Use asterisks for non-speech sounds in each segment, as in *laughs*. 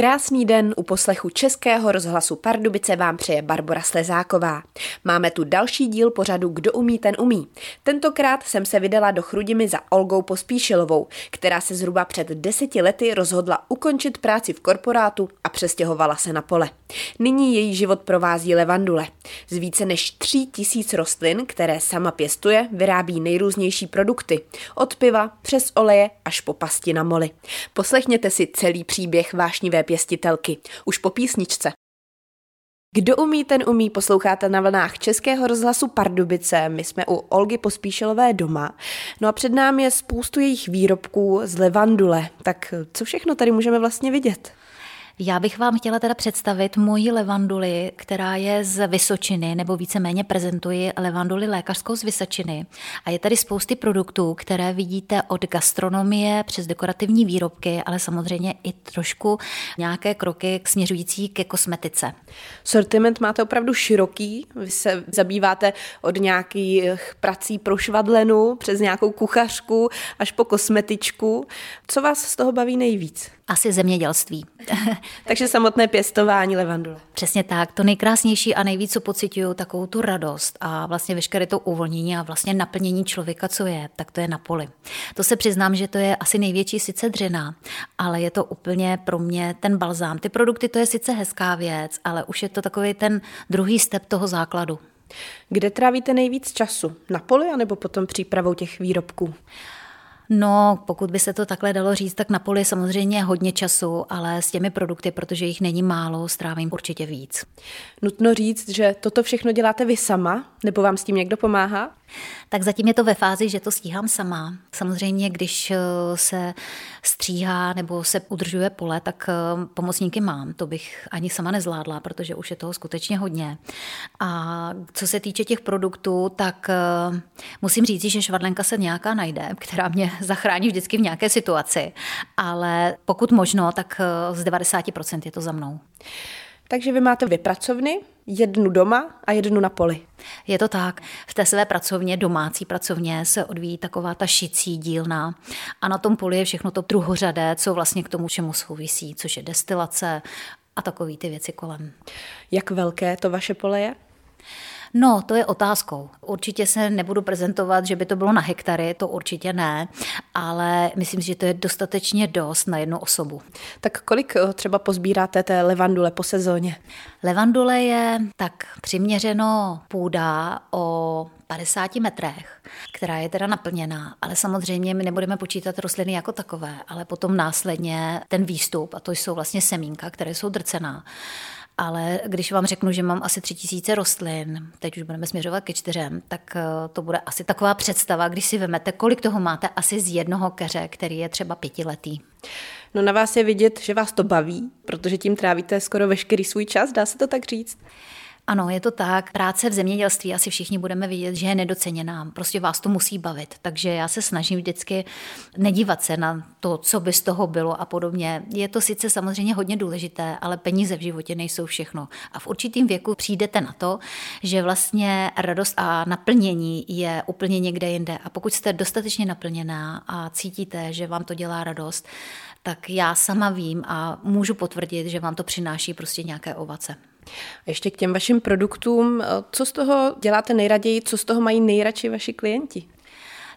Krásný den u poslechu Českého rozhlasu Pardubice vám přeje Barbara Slezáková. Máme tu další díl pořadu Kdo umí, ten umí. Tentokrát jsem se vydala do Chrudimi za Olgou Pospíšilovou, která se zhruba před deseti lety rozhodla ukončit práci v korporátu a přestěhovala se na pole. Nyní její život provází levandule. Z více než tří tisíc rostlin, které sama pěstuje, vyrábí nejrůznější produkty. Od piva přes oleje až po pasti na moli. Poslechněte si celý příběh vášnivé pěstitelky. Už po písničce. Kdo umí, ten umí, posloucháte na vlnách Českého rozhlasu Pardubice. My jsme u Olgy Pospíšilové doma. No a před námi je spoustu jejich výrobků z levandule. Tak co všechno tady můžeme vlastně vidět? Já bych vám chtěla teda představit moji levanduli, která je z Vysočiny, nebo víceméně prezentuji levanduli lékařskou z Vysočiny. A je tady spousty produktů, které vidíte od gastronomie přes dekorativní výrobky, ale samozřejmě i trošku nějaké kroky směřující ke kosmetice. Sortiment máte opravdu široký. Vy se zabýváte od nějakých prací pro švadlenu přes nějakou kuchařku až po kosmetičku. Co vás z toho baví nejvíc? Asi zemědělství. *laughs* Takže samotné pěstování levandule. Přesně tak. To nejkrásnější a nejvíc, co pocituju, takovou tu radost a vlastně veškeré to uvolnění a vlastně naplnění člověka, co je, tak to je na poli. To se přiznám, že to je asi největší sice dřina, ale je to úplně pro mě ten balzám. Ty produkty, to je sice hezká věc, ale už je to takový ten druhý step toho základu. Kde trávíte nejvíc času? Na poli anebo potom přípravou těch výrobků? No, pokud by se to takhle dalo říct, tak na poli samozřejmě hodně času, ale s těmi produkty, protože jich není málo, strávím určitě víc. Nutno říct, že toto všechno děláte vy sama, nebo vám s tím někdo pomáhá? Tak zatím je to ve fázi, že to stíhám sama. Samozřejmě, když eh, se stříhá nebo se udržuje pole, tak eh, pomocníky mám. To bych ani sama nezvládla, protože už je toho skutečně hodně. A co se týče těch produktů, tak eh, musím říct, že švadlenka se nějaká najde, která mě *laughs* zachrání vždycky v nějaké situaci. Ale pokud možno, tak z 90% je to za mnou. Takže vy máte dvě pracovny, jednu doma a jednu na poli. Je to tak. V té své pracovně, domácí pracovně, se odvíjí taková ta šicí dílna. A na tom poli je všechno to druhořadé, co vlastně k tomu čemu souvisí, což je destilace a takové ty věci kolem. Jak velké to vaše pole je? No, to je otázkou. Určitě se nebudu prezentovat, že by to bylo na hektary, to určitě ne, ale myslím, že to je dostatečně dost na jednu osobu. Tak kolik eh, třeba pozbíráte té levandule po sezóně? Levandule je tak přiměřeno půda o 50 metrech, která je teda naplněná, ale samozřejmě my nebudeme počítat rostliny jako takové, ale potom následně ten výstup, a to jsou vlastně semínka, které jsou drcená, ale když vám řeknu, že mám asi tři tisíce rostlin, teď už budeme směřovat ke čtyřem, tak eh, to bude asi taková představa, když si vemete, kolik toho máte asi z jednoho keře, který je třeba pětiletý. No na vás je vidět, že vás to baví, protože tím trávíte skoro veškerý svůj čas, dá se to tak říct? Ano, je to tak. Práce v zemědělství asi všichni budeme vidět, že je nedoceněná. Prostě vás to musí bavit. Takže já se snažím vždycky nedívat se na to, co by z toho bylo a podobně. Je to sice samozřejmě hodně důležité, ale peníze v životě nejsou všechno. A v určitým věku přijdete na to, že vlastně radost a naplnění je úplně někde jinde. A pokud jste dostatečně naplněná a cítíte, že vám to dělá radost, tak já sama vím a můžu potvrdit, že vám to přináší prostě nějaké ovace. Ještě k těm vašim produktům, co z toho děláte nejraději, co z toho mají nejradši vaši klienti?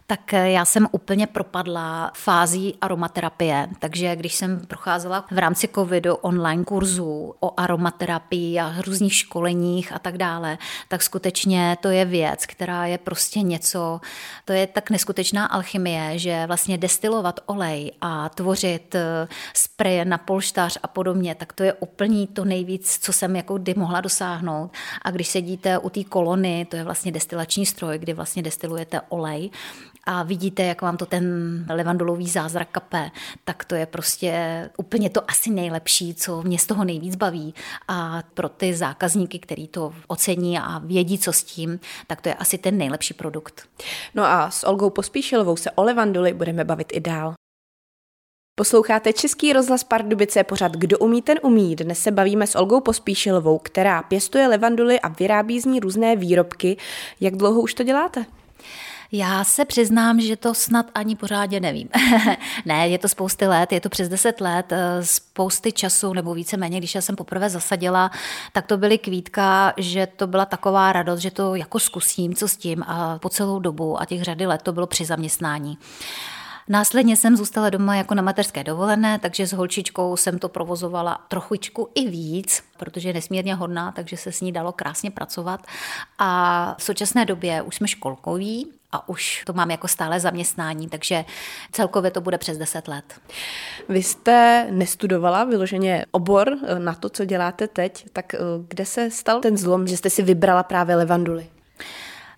Tak eh, já jsem úplně propadla fází aromaterapie, takže když jsem procházela v rámci covidu online kurzů o aromaterapii a různých školeních a tak dále, tak skutečně to je věc, která je prostě něco, to je tak neskutečná alchymie, že vlastně destilovat olej a tvořit eh, spreje na polštář a podobně, tak to je úplně to nejvíc, co jsem jako kdy mohla dosáhnout. A když sedíte u té kolony, to je vlastně destilační stroj, kdy vlastně destilujete olej, a vidíte, jak vám to ten levandulový zázrak kape, tak to je prostě úplně to asi nejlepší, co mě z toho nejvíc baví. A pro ty zákazníky, který to ocení a vědí, co s tím, tak to je asi ten nejlepší produkt. No a s Olgou Pospíšilovou se o levanduli budeme bavit i dál. Posloucháte Český rozhlas Pardubice, pořad Kdo umí, ten umí. Dnes se bavíme s Olgou Pospíšilovou, která pěstuje levanduly a vyrábí z ní různé výrobky. Jak dlouho už to děláte? Já se přiznám, že to snad ani pořádně nevím. *laughs* ne, je to spousty let, je to přes deset let, eh, spousty času, nebo víceméně, když já jsem poprvé zasadila, tak to byly kvítka, že to byla taková radost, že to jako zkusím, co s tím a po celou dobu a těch řady let to bylo při zaměstnání. Následně jsem zůstala doma jako na mateřské dovolené, takže s holčičkou jsem to provozovala trochučku i víc, protože je nesmírně hodná, takže se s ní dalo krásně pracovat. A v současné době už jsme školkoví a už to mám jako stále zaměstnání, takže celkově to bude přes 10 let. Vy jste nestudovala vyloženě obor na to, co děláte teď, tak eh, kde se stal ten zlom, že jste si vybrala právě levanduly?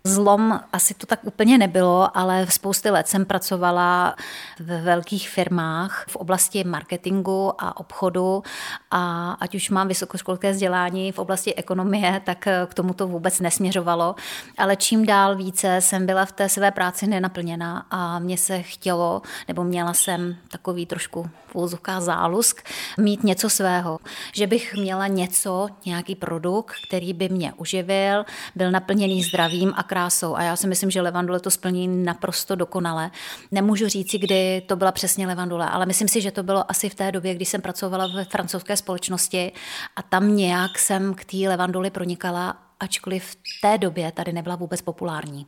Zlom asi to tak úplně nebylo, ale v spousty let jsem pracovala ve velkých firmách v oblasti marketingu a obchodu a ať už mám vysokoškolské vzdělání v oblasti ekonomie, tak k tomu to vůbec nesměřovalo. Ale čím dál více jsem byla v té své práci nenaplněná a mě se chtělo, nebo měla jsem takový trošku úzovká zálusk, mít něco svého. Že bych měla něco, nějaký produkt, který by mě uživil, byl naplněný zdravím a krásou. A já si myslím, že levandule to splní naprosto dokonale. Nemůžu říci, kdy to byla přesně levandule, ale myslím si, že to bylo asi v té době, kdy jsem pracovala ve francouzské společnosti a tam nějak jsem k té levanduli pronikala, ačkoliv v té době tady nebyla vůbec populární.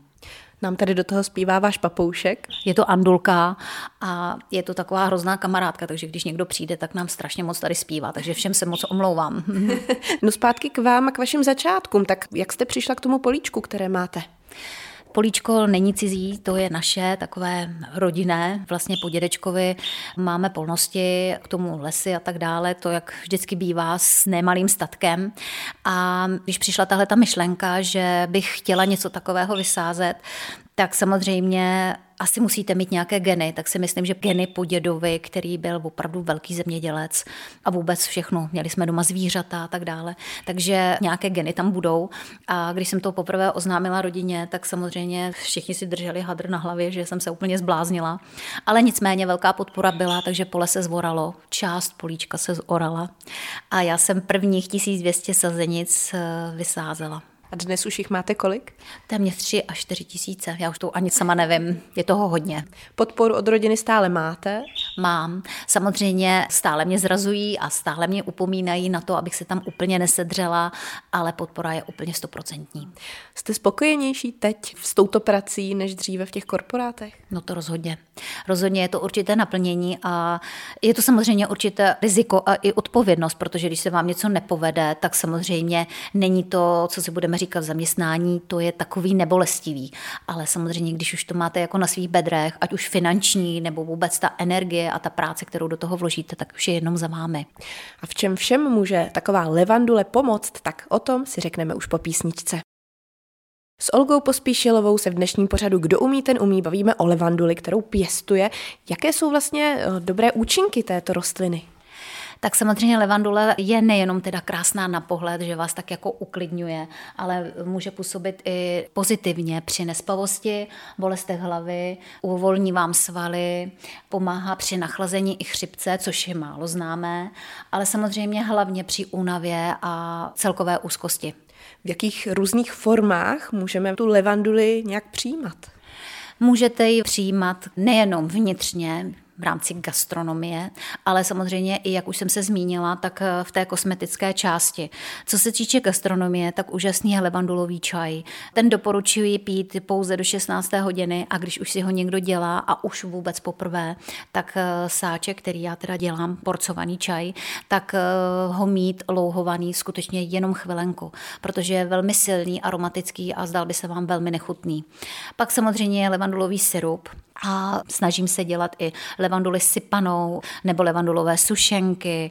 Nám tady do toho zpívá váš papoušek. Je to Andulka a je to taková hrozná kamarádka, takže když někdo přijde, tak nám strašně moc tady zpívá, takže všem se moc omlouvám. *laughs* no zpátky k vám a k vašim začátkům, tak jak jste přišla k tomu políčku, které máte? Políčko není cizí, to je naše, takové rodinné. Vlastně po dědečkovi máme polnosti, k tomu lesy a tak dále, to jak vždycky bývá s nemalým statkem. A když přišla tahle ta myšlenka, že bych chtěla něco takového vysázet, tak samozřejmě asi musíte mít nějaké geny, tak si myslím, že geny po dědovi, který byl opravdu velký zemědělec a vůbec všechno. Měli jsme doma zvířata a tak dále, takže nějaké geny tam budou. A když jsem to poprvé oznámila rodině, tak samozřejmě všichni si drželi hadr na hlavě, že jsem se úplně zbláznila. Ale nicméně velká podpora byla, takže pole se zvoralo, část políčka se zorala a já jsem prvních 1200 sazenic eh, vysázela. A dnes už jich máte kolik? Téměř 3 až 4 tisíce. Já už to ani sama nevím. Je toho hodně. Podporu od rodiny stále máte? Mám. Samozřejmě stále mě zrazují a stále mě upomínají na to, abych se tam úplně nesedřela, ale podpora je úplně stoprocentní. Jste spokojenější teď s touto prací než dříve v těch korporátech? No to rozhodně. Rozhodně je to určité naplnění a je to samozřejmě určité riziko a i odpovědnost, protože když se vám něco nepovede, tak samozřejmě není to, co si budeme říkat v zaměstnání, to je takový nebolestivý. Ale samozřejmě, když už to máte jako na svých bedrech, ať už finanční nebo vůbec ta energie a ta práce, kterou do toho vložíte, tak už je jenom za vámi. A v čem všem může taková levandule pomoct, tak o tom si řekneme už po písničce. S Olgou Pospíšilovou se v dnešním pořadu Kdo umí, ten umí bavíme o levanduli, kterou pěstuje. Jaké jsou vlastně eh, dobré účinky této rostliny? tak samozřejmě levandule je nejenom teda krásná na pohled, že vás tak jako uklidňuje, ale může působit i pozitivně při nespavosti, bolestech hlavy, uvolní vám svaly, pomáhá při nachlazení i chřipce, což je málo známé, ale samozřejmě hlavně při únavě a celkové úzkosti. V jakých různých formách můžeme tu levanduli nějak přijímat? Můžete ji přijímat nejenom vnitřně, v rámci gastronomie, ale samozřejmě i, jak už jsem se zmínila, tak eh, v té kosmetické části. Co se týče gastronomie, tak úžasný je levandulový čaj. Ten doporučuji pít pouze do 16. hodiny a když už si ho někdo dělá a už vůbec poprvé, tak eh, sáček, který já teda dělám, porcovaný čaj, tak eh, ho mít louhovaný skutečně jenom chvilenku, protože je velmi silný, aromatický a zdal by se vám velmi nechutný. Pak samozřejmě je levandulový syrup, a snažím se dělat i levanduly sypanou nebo levandulové sušenky.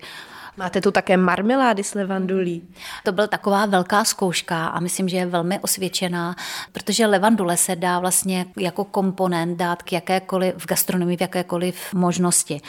Máte tu také marmelády s levandulí. To byla taková velká zkouška a myslím, že je velmi osvědčená, protože levandule se dá vlastně jako komponent dát k jakékoliv v gastronomii, v jakékoliv možnosti.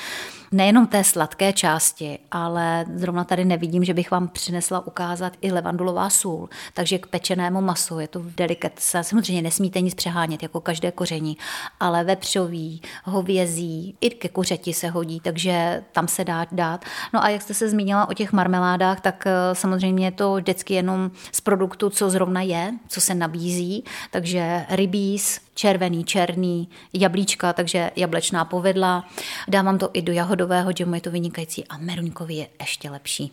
Nejenom té sladké části, ale zrovna tady nevidím, že bych vám přinesla ukázat i levandulová sůl. Takže k pečenému masu je to delikatce. Samozřejmě nesmíte nic přehánět, jako každé koření, ale vepřový, hovězí, i ke kuřeti se hodí, takže tam se dá dát. No a jak jste se zmínila o těch marmeládách, tak eh, samozřejmě je to vždycky jenom z produktu, co zrovna je, co se nabízí, takže rybíz, červený, černý, jablíčka, takže jablečná povedla. Dávám to i do jahodového džemu, je to vynikající a meruňkový je ještě lepší.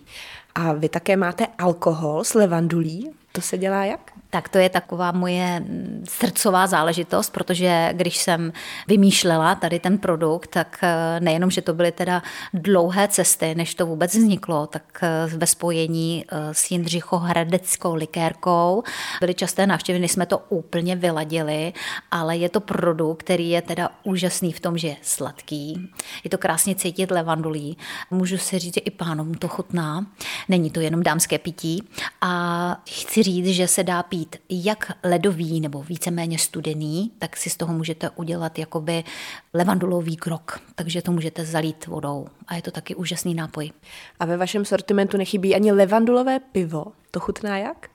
A vy také máte alkohol s levandulí? To se dělá jak? Tak to je taková moje srdcová záležitost, protože když jsem vymýšlela tady ten produkt, tak eh, nejenom, že to byly teda dlouhé cesty, než to vůbec vzniklo, tak eh, ve spojení eh, s Jindřichohradeckou likérkou byly časté návštěvy, než jsme to úplně vyladili, ale je to produkt, který je teda úžasný v tom, že je sladký. Je to krásně cítit levandulí. Můžu si říct, že i pánům to chutná. Není to jenom dámské pití. A chci říct, že se dá pít jak ledový nebo víceméně studený, tak si z toho můžete udělat jakoby levandulový krok. Takže to můžete zalít vodou. A je to taky úžasný nápoj. A ve vašem sortimentu nechybí ani levandulové pivo. To chutná jak?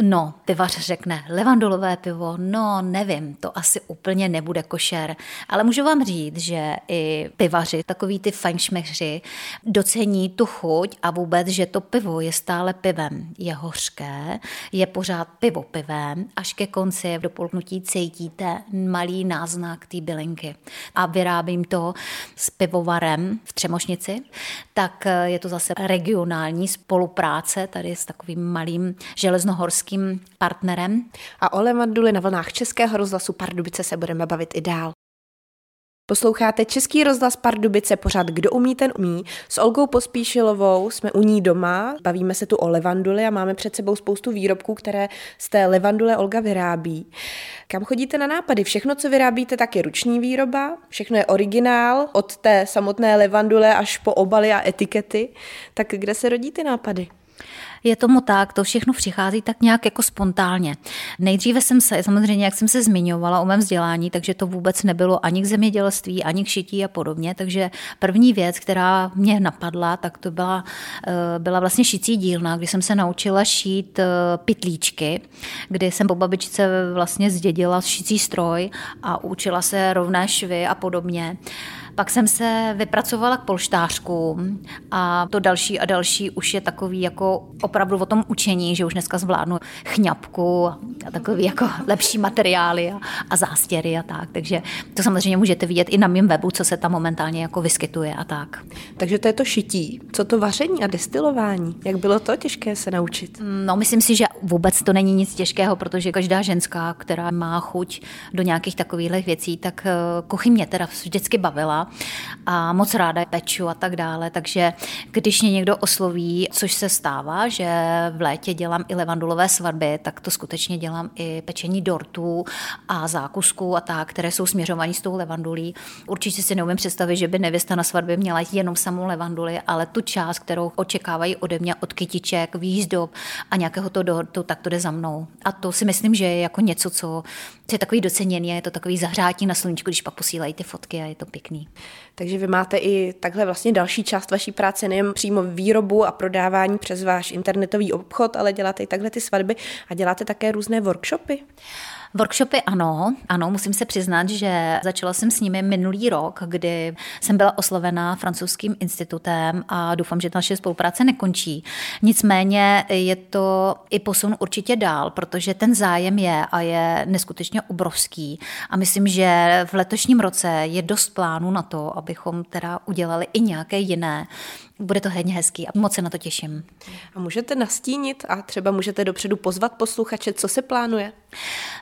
No, pivař řekne, levandulové pivo, no nevím, to asi úplně nebude košer, ale můžu vám říct, že i pivaři, takový ty fajnšmechři, docení tu chuť a vůbec, že to pivo je stále pivem. Je hořké, je pořád pivo pivem, až ke konci v dopolknutí cítíte malý náznak té bylinky. A vyrábím to s pivovarem v Třemošnici, tak je to zase regionální spolupráce tady s takovým malým železnohorským českým partnerem. A o Levanduli na vlnách Českého rozhlasu Pardubice se budeme bavit i dál. Posloucháte Český rozhlas Pardubice, pořád Kdo umí, ten umí. S Olgou Pospíšilovou jsme u ní doma, bavíme se tu o levanduli a máme před sebou spoustu výrobků, které z té levandule Olga vyrábí. Kam chodíte na nápady? Všechno, co vyrábíte, tak je ruční výroba, všechno je originál, od té samotné levandule až po obaly a etikety. Tak kde se rodí ty nápady? Je tomu tak, to všechno přichází tak nějak jako spontánně. Nejdříve jsem se, samozřejmě, jak jsem se zmiňovala o mém vzdělání, takže to vůbec nebylo ani k zemědělství, ani k šití a podobně. Takže první věc, která mě napadla, tak to byla, eh, byla vlastně šicí dílna, kdy jsem se naučila šít eh, pitlíčky, kdy jsem po babičce vlastně zdědila šicí stroj a učila se rovné švy a podobně. Pak jsem se vypracovala k polštářkům a to další a další už je takový jako opravdu o tom učení, že už dneska zvládnu chňapku a takový jako lepší materiály a, a zástěry a tak. Takže to samozřejmě můžete vidět i na mém webu, co se tam momentálně jako vyskytuje a tak. Takže to je to šití. Co to vaření a destilování? Jak bylo to těžké se naučit? No, myslím si, že vůbec to není nic těžkého, protože každá ženská, která má chuť do nějakých takových věcí, tak eh, kuchy mě teda vždycky bavila a moc ráda peču a tak dále. Takže když mě někdo osloví, což se stává, že v létě dělám i levandulové svatby, tak to skutečně dělám i pečení dortů a zákusků a tak, které jsou směřované s tou levandulí. Určitě si neumím představit, že by nevěsta na svatbě měla jenom samou levanduli, ale tu část, kterou očekávají ode mě od kytiček, výzdob a nějakého to dortu, tak to jde za mnou. A to si myslím, že je jako něco, co, co je takový doceněný, je to takový zahřátí na sluníčku, když pak posílají ty fotky a je to pěkný. Takže vy máte i takhle vlastně další část vaší práce, nejen přímo výrobu a prodávání přes váš internetový obchod, ale děláte i takhle ty svatby a děláte také různé workshopy. Workshopy ano, ano, musím se přiznat, že začala jsem s nimi minulý rok, kdy jsem byla oslovena francouzským institutem a doufám, že naše spolupráce nekončí. Nicméně je to i posun určitě dál, protože ten zájem je a je neskutečně obrovský. A myslím, že v letošním roce je dost plánů na to, abychom teda udělali i nějaké jiné bude to hodně hezký a moc se na to těším. A můžete nastínit a třeba můžete dopředu pozvat posluchače, co se plánuje?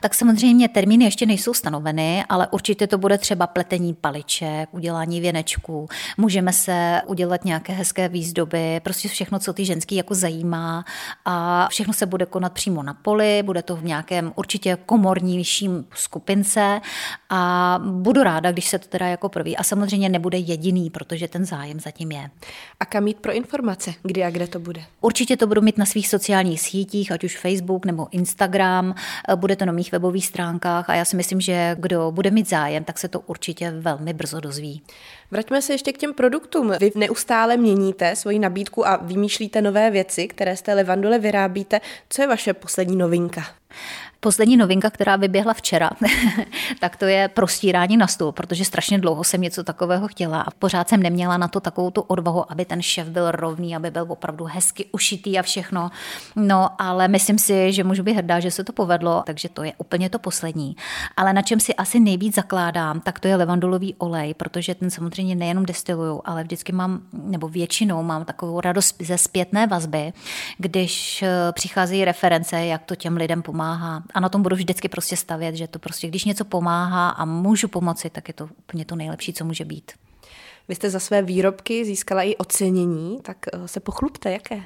Tak samozřejmě termíny ještě nejsou stanoveny, ale určitě to bude třeba pletení paliček, udělání věnečků. Můžeme se udělat nějaké hezké výzdoby, prostě všechno, co ty ženský jako zajímá a všechno se bude konat přímo na poli, bude to v nějakém určitě komornějším skupince a budu ráda, když se to teda jako prví. A samozřejmě nebude jediný, protože ten zájem zatím je. A kam mít pro informace, kdy a kde to bude? Určitě to budu mít na svých sociálních sítích, ať už Facebook nebo Instagram, bude to na mých webových stránkách a já si myslím, že kdo bude mít zájem, tak se to určitě velmi brzo dozví. Vraťme se ještě k těm produktům. Vy neustále měníte svoji nabídku a vymýšlíte nové věci, které z té levandule vyrábíte. Co je vaše poslední novinka? Poslední novinka, která vyběhla včera, *laughs* tak to je prostírání na stůl, protože strašně dlouho jsem něco takového chtěla a pořád jsem neměla na to takovou tu odvahu, aby ten šef byl rovný, aby byl opravdu hezky ušitý a všechno. No, ale myslím si, že můžu být hrdá, že se to povedlo, takže to je úplně to poslední. Ale na čem si asi nejvíc zakládám, tak to je levandulový olej, protože ten samozřejmě nejenom destiluju, ale vždycky mám, nebo většinou mám takovou radost ze zpětné vazby, když eh, přicházejí reference, jak to těm lidem pomáhá a na tom budu vždycky prostě stavět, že to prostě, když něco pomáhá a můžu pomoci, tak je to úplně to nejlepší, co může být. Vy jste za své výrobky získala i ocenění, tak eh, se pochlubte, jaké?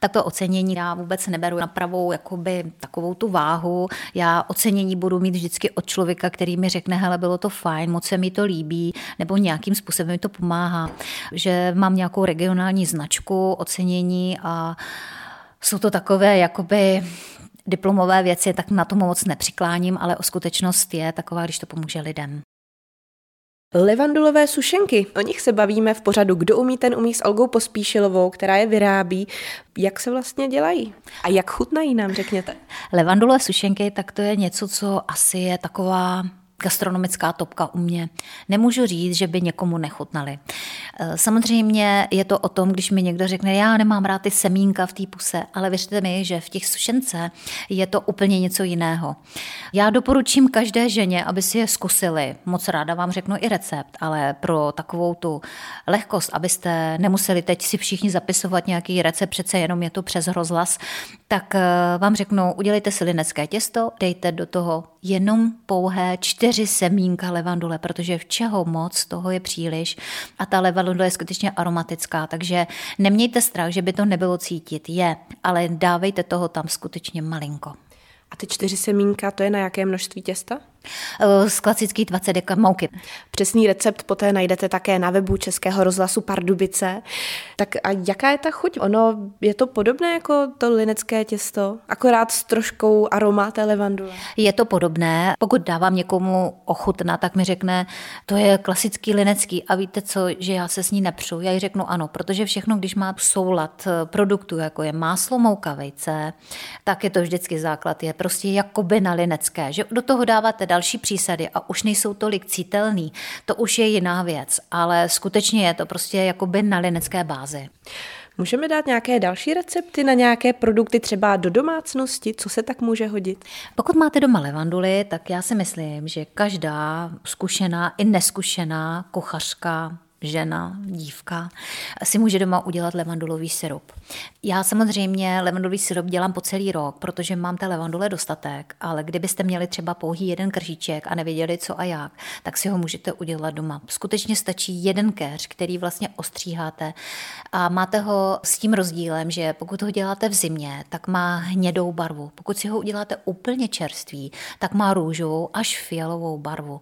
Tak to ocenění já vůbec neberu na pravou jakoby, takovou tu váhu. Já ocenění budu mít vždycky od člověka, který mi řekne, hele, bylo to fajn, moc se mi to líbí, nebo nějakým způsobem mi to pomáhá. Že mám nějakou regionální značku, ocenění a jsou to takové jakoby diplomové věci, tak na to moc nepřikláním, ale o skutečnost je taková, když to pomůže lidem. Levandulové sušenky, o nich se bavíme v pořadu Kdo umí, ten umí s Olgou Pospíšilovou, která je vyrábí. Jak se vlastně dělají? A jak chutnají nám, řekněte? *laughs* Levandulové sušenky, tak to je něco, co asi je taková gastronomická topka u mě. Nemůžu říct, že by někomu nechutnali. Eh, samozřejmě je to o tom, když mi někdo řekne, já nemám rád ty semínka v té puse, ale věřte mi, že v těch sušence je to úplně něco jiného. Já doporučím každé ženě, aby si je zkusili. Moc ráda vám řeknu i recept, ale pro takovou tu lehkost, abyste nemuseli teď si všichni zapisovat nějaký recept, přece jenom je to přes rozhlas, tak eh, vám řeknu, udělejte si linecké těsto, dejte do toho jenom pouhé čtyři semínka levandule, protože v čeho moc, toho je příliš a ta levandule je skutečně aromatická, takže nemějte strach, že by to nebylo cítit, je, ale dávejte toho tam skutečně malinko. A ty čtyři semínka, to je na jaké množství těsta? Eh, z klasický 20 deka mouky. Přesný recept poté najdete také na webu Českého rozhlasu Pardubice. Tak a jaká je ta chuť? Ono je to podobné jako to linecké těsto, akorát s troškou aroma té levandule. Je to podobné. Pokud dávám někomu ochutna, tak mi řekne, to je klasický linecký a víte co, že já se s ní nepřu. Já jí řeknu ano, protože všechno, když má soulad eh, produktu, jako je máslo, mouka, vejce, tak je to vždycky základ, je prostě jakoby na linecké, že do toho dáváte další přísady a už nejsou tolik cítelný, to už je jiná věc, ale skutečně je to prostě jakoby na linecké bázi. Můžeme dát nějaké další recepty na nějaké produkty třeba do domácnosti? Co se tak může hodit? Pokud máte doma levanduly, tak já si myslím, že každá zkušená i neskušená kuchařka žena, dívka, si může doma udělat levandulový syrup. Já samozřejmě levandulový syrup dělám po celý rok, protože mám té levandule dostatek, ale kdybyste měli třeba pouhý jeden kržíček a nevěděli co a jak, tak si ho můžete udělat doma. Skutečně stačí jeden keř, který vlastně ostříháte a máte ho s tím rozdílem, že pokud ho děláte v zimě, tak má hnědou barvu. Pokud si ho uděláte úplně čerstvý, tak má růžovou až fialovou barvu.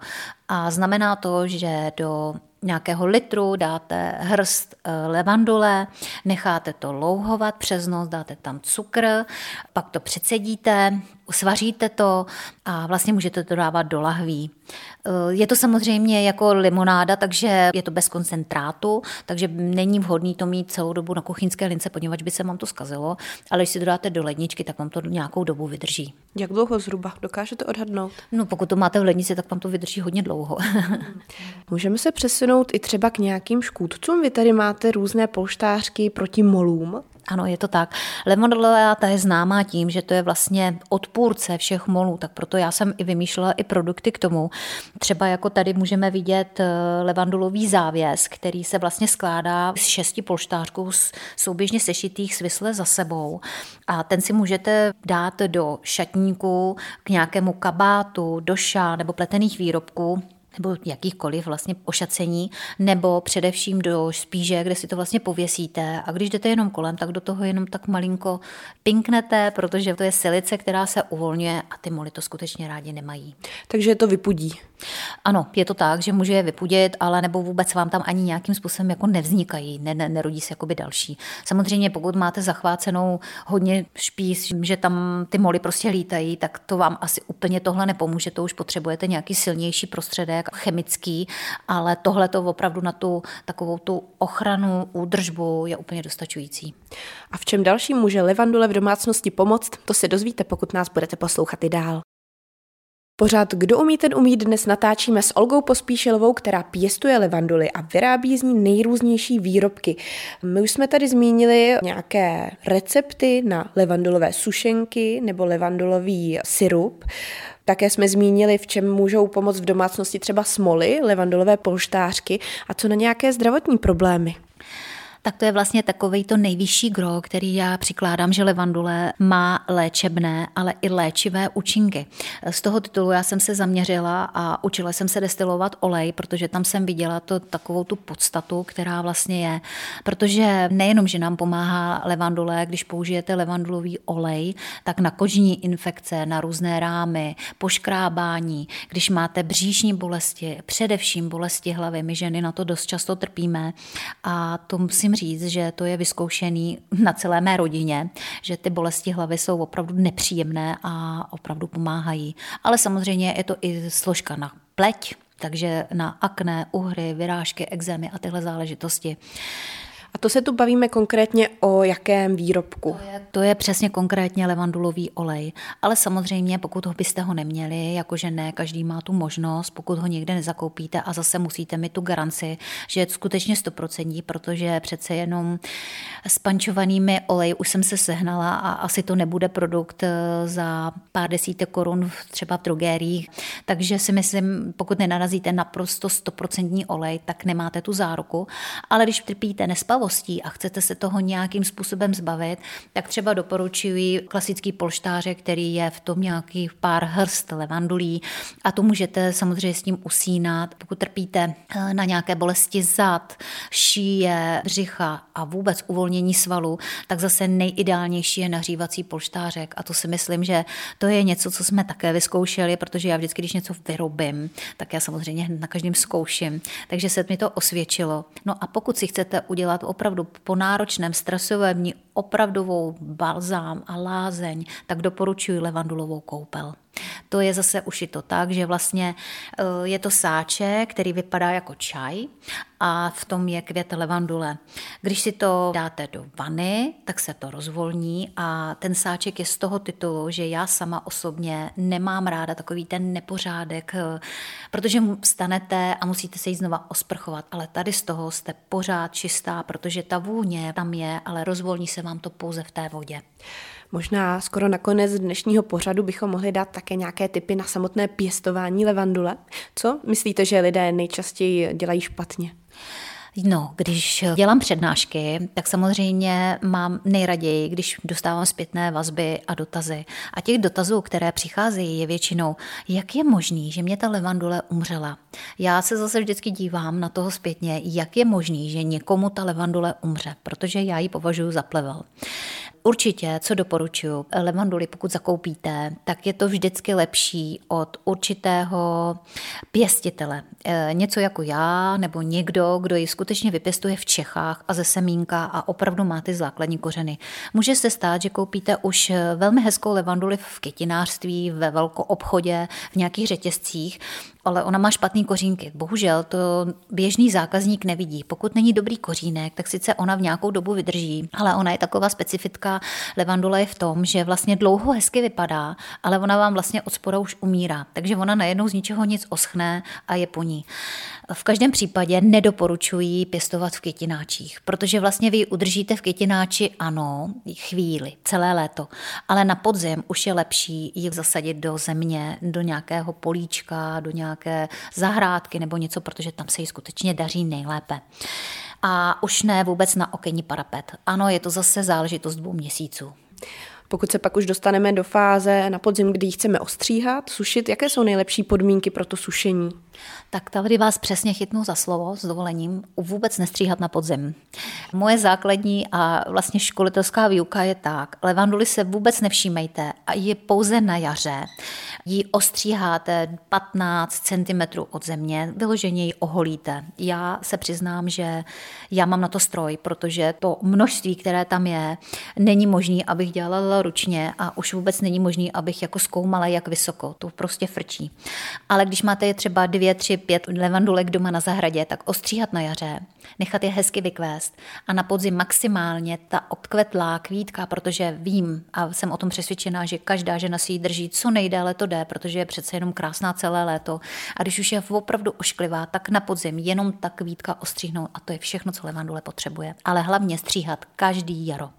A znamená to, že do nějakého litru dáte hrst eh, levandule, necháte to louhovat přes noc, dáte tam cukr, pak to přecedíte, svaříte to a vlastně můžete to dávat do lahví. Eh, je to samozřejmě jako limonáda, takže je to bez koncentrátu, takže není vhodný to mít celou dobu na kuchyňské lince, poněvadž by se vám to skazilo, ale když si to dáte do ledničky, tak vám to nějakou dobu vydrží. Jak dlouho zhruba? Dokážete odhadnout? No pokud to máte v lednici, tak vám to vydrží hodně dlouho. *laughs* Můžeme se přesunout i třeba k nějakým škůdcům. Vy tady máte různé polštářky proti molům. Ano, je to tak. Lemondolová ta je známá tím, že to je vlastně odpůrce všech molů, tak proto já jsem i vymýšlela i produkty k tomu. Třeba jako tady můžeme vidět eh, levandulový závěs, který se vlastně skládá z šesti polštářků souběžně sešitých svisle za sebou. A ten si můžete dát do šatníku, k nějakému kabátu, do ša nebo pletených výrobků nebo jakýchkoliv vlastně ošacení, nebo především do spíže, kde si to vlastně pověsíte a když jdete jenom kolem, tak do toho jenom tak malinko pinknete, protože to je silice, která se uvolňuje a ty moly to skutečně rádi nemají. Takže to vypudí. Ano, je to tak, že může je vypudit, ale nebo vůbec vám tam ani nějakým způsobem jako nevznikají, ne, ne, nerodí se jakoby další. Samozřejmě, pokud máte zachvácenou hodně špíš, že tam ty moly prostě lítají, tak to vám asi úplně tohle nepomůže, to už potřebujete nějaký silnější prostředek, chemický, ale tohle to opravdu na tu takovou tu ochranu, údržbu je úplně dostačující. A v čem další může levandule v domácnosti pomoct, to se dozvíte, pokud nás budete poslouchat i dál. Pořád Kdo umí, ten umí dnes natáčíme s Olgou Pospíšilovou, která pěstuje levanduly a vyrábí z ní nejrůznější výrobky. My už jsme tady zmínili nějaké recepty na levandulové sušenky nebo levandulový syrup. Také jsme zmínili, v čem můžou pomoct v domácnosti třeba smoly, levandulové polštářky a co na nějaké zdravotní problémy tak to je vlastně takový to nejvyšší gro, který já přikládám, že levandule má léčebné, ale i léčivé účinky. Z toho titulu já jsem se zaměřila a učila jsem se destilovat olej, protože tam jsem viděla to takovou tu podstatu, která vlastně je. Protože nejenom, že nám pomáhá levandule, když použijete levandulový olej, tak na kožní infekce, na různé rámy, poškrábání, když máte bříšní bolesti, především bolesti hlavy, my ženy na to dost často trpíme a to musím říct, že to je vyzkoušený na celé mé rodině, že ty bolesti hlavy jsou opravdu nepříjemné a opravdu pomáhají. Ale samozřejmě je to i složka na pleť, takže na akné, uhry, vyrážky, exémy a tyhle záležitosti. A to se tu bavíme konkrétně o jakém výrobku? To je, to je přesně konkrétně levandulový olej. Ale samozřejmě, pokud ho byste ho neměli, jakože ne, každý má tu možnost, pokud ho někde nezakoupíte a zase musíte mít tu garanci, že je skutečně stoprocentní, protože přece jenom s pančovanými olej už jsem se sehnala a asi to nebude produkt eh, za pár desítek korun třeba v drogériích. Takže si myslím, pokud nenarazíte naprosto stoprocentní olej, tak nemáte tu záruku. Ale když trpíte nespavou, zvědavostí a chcete se toho nějakým způsobem zbavit, tak třeba doporučuji klasický polštářek, který je v tom nějaký pár hrst levandulí a to můžete samozřejmě s tím usínat. Pokud trpíte eh, na nějaké bolesti zad, šíje, břicha a vůbec uvolnění svalu, tak zase nejideálnější je nahřívací polštářek a to si myslím, že to je něco, co jsme také vyzkoušeli, protože já vždycky, když něco vyrobím, tak já samozřejmě na každém zkouším. Takže se mi to osvědčilo. No a pokud si chcete udělat opravdu po náročném stresovém dní opravdovou balzám a lázeň, tak doporučuji levandulovou koupel. To je zase ušito tak, že vlastně eh, je to sáče, který vypadá jako čaj a v tom je květ levandule. Když si to dáte do vany, tak se to rozvolní a ten sáček je z toho titulu, že já sama osobně nemám ráda takový ten nepořádek, eh, protože vstanete a musíte se jít znova osprchovat, ale tady z toho jste pořád čistá, protože ta vůně tam je, ale rozvolní se vám to pouze v té vodě. Možná skoro na konec dnešního pořadu bychom mohli dát také nějaké typy na samotné pěstování levandule. Co myslíte, že lidé nejčastěji dělají špatně? No, když dělám přednášky, tak samozřejmě mám nejraději, když dostávám zpětné vazby a dotazy. A těch dotazů, které přicházejí, je většinou, jak je možný, že mě ta levandule umřela. Já se zase vždycky dívám na toho zpětně, jak je možný, že někomu ta levandule umře, protože já ji považuji za plevel. Určitě, co doporučuji, levanduly, pokud zakoupíte, tak je to vždycky lepší od určitého pěstitele. E, něco jako já nebo někdo, kdo ji skutečně vypěstuje v Čechách a ze semínka a opravdu má ty základní kořeny. Může se stát, že koupíte už velmi hezkou levanduli v kytinářství, ve velkou obchodě, v nějakých řetězcích ale ona má špatný kořínky. Bohužel to běžný zákazník nevidí. Pokud není dobrý kořínek, tak sice ona v nějakou dobu vydrží, ale ona je taková specifická levandule je v tom, že vlastně dlouho hezky vypadá, ale ona vám vlastně od spora už umírá. Takže ona najednou z ničeho nic oschne a je po ní. V každém případě nedoporučuji pěstovat v kytináčích, protože vlastně vy udržíte v kytináči, ano, chvíli, celé léto, ale na podzim už je lepší ji zasadit do země, do nějakého políčka, do nějaké zahrádky nebo něco, protože tam se jí skutečně daří nejlépe a už ne vůbec na okenní parapet. Ano, je to zase záležitost dvou měsíců. Pokud se pak už dostaneme do fáze na podzim, kdy ji chceme ostříhat, sušit, jaké jsou nejlepší podmínky pro to sušení? Tak tady vás přesně chytnu za slovo s dovolením vůbec nestříhat na podzim. Moje základní a vlastně školitelská výuka je tak, levanduly se vůbec nevšímejte a je pouze na jaře. Ji ostříháte 15 cm od země, vyloženě ji oholíte. Já se přiznám, že já mám na to stroj, protože to množství, které tam je, není možné, abych dělala ručně a už vůbec není možné, abych jako zkoumala, jak vysoko. To prostě frčí. Ale když máte je třeba dvě, tři, pět levandulek doma na zahradě, tak ostříhat na jaře, nechat je hezky vykvést a na podzim maximálně ta odkvetlá kvítka, protože vím a jsem o tom přesvědčená, že každá žena si ji drží co nejdéle to jde, protože je přece jenom krásná celé léto. A když už je opravdu ošklivá, tak na podzim jenom ta kvítka ostříhnout a to je všechno, co levandule potřebuje. Ale hlavně stříhat každý jaro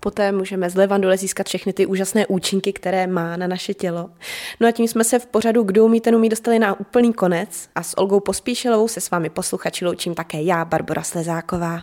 poté můžeme z levandule získat všechny ty úžasné účinky, které má na naše tělo. No a tím jsme se v pořadu Kdo umí, ten umí dostali na úplný konec a s Olgou Pospíšilovou se s vámi posluchači loučím také já, Barbara Slezáková.